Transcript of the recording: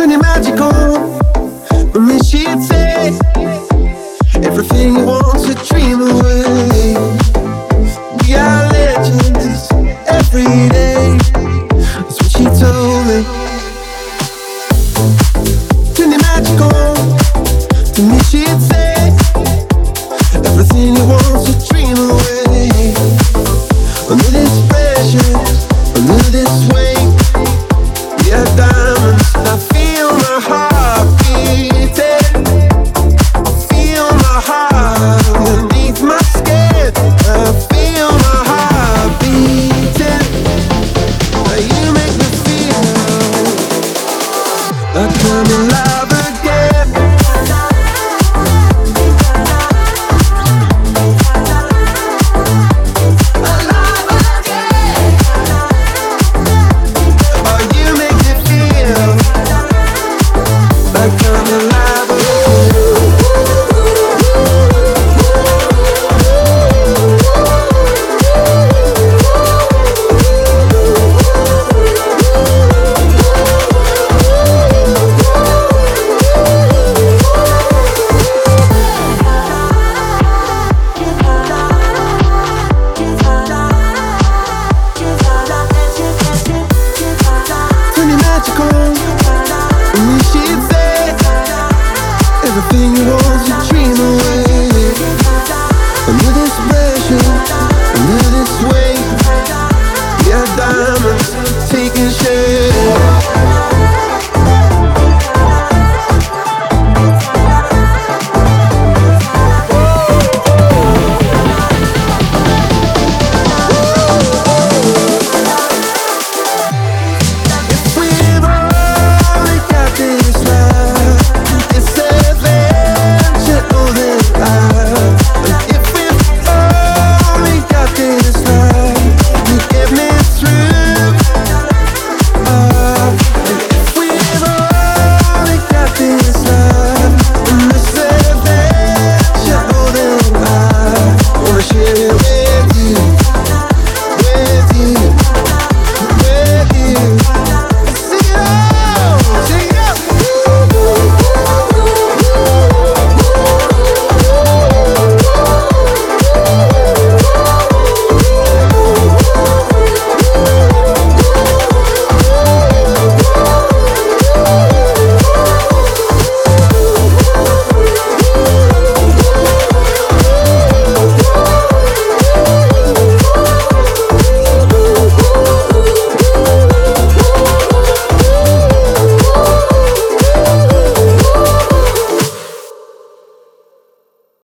turning magical when she'd say everything you want to dream away. We are legends every day. That's what she told me. Turning magical. are in love. everything you want.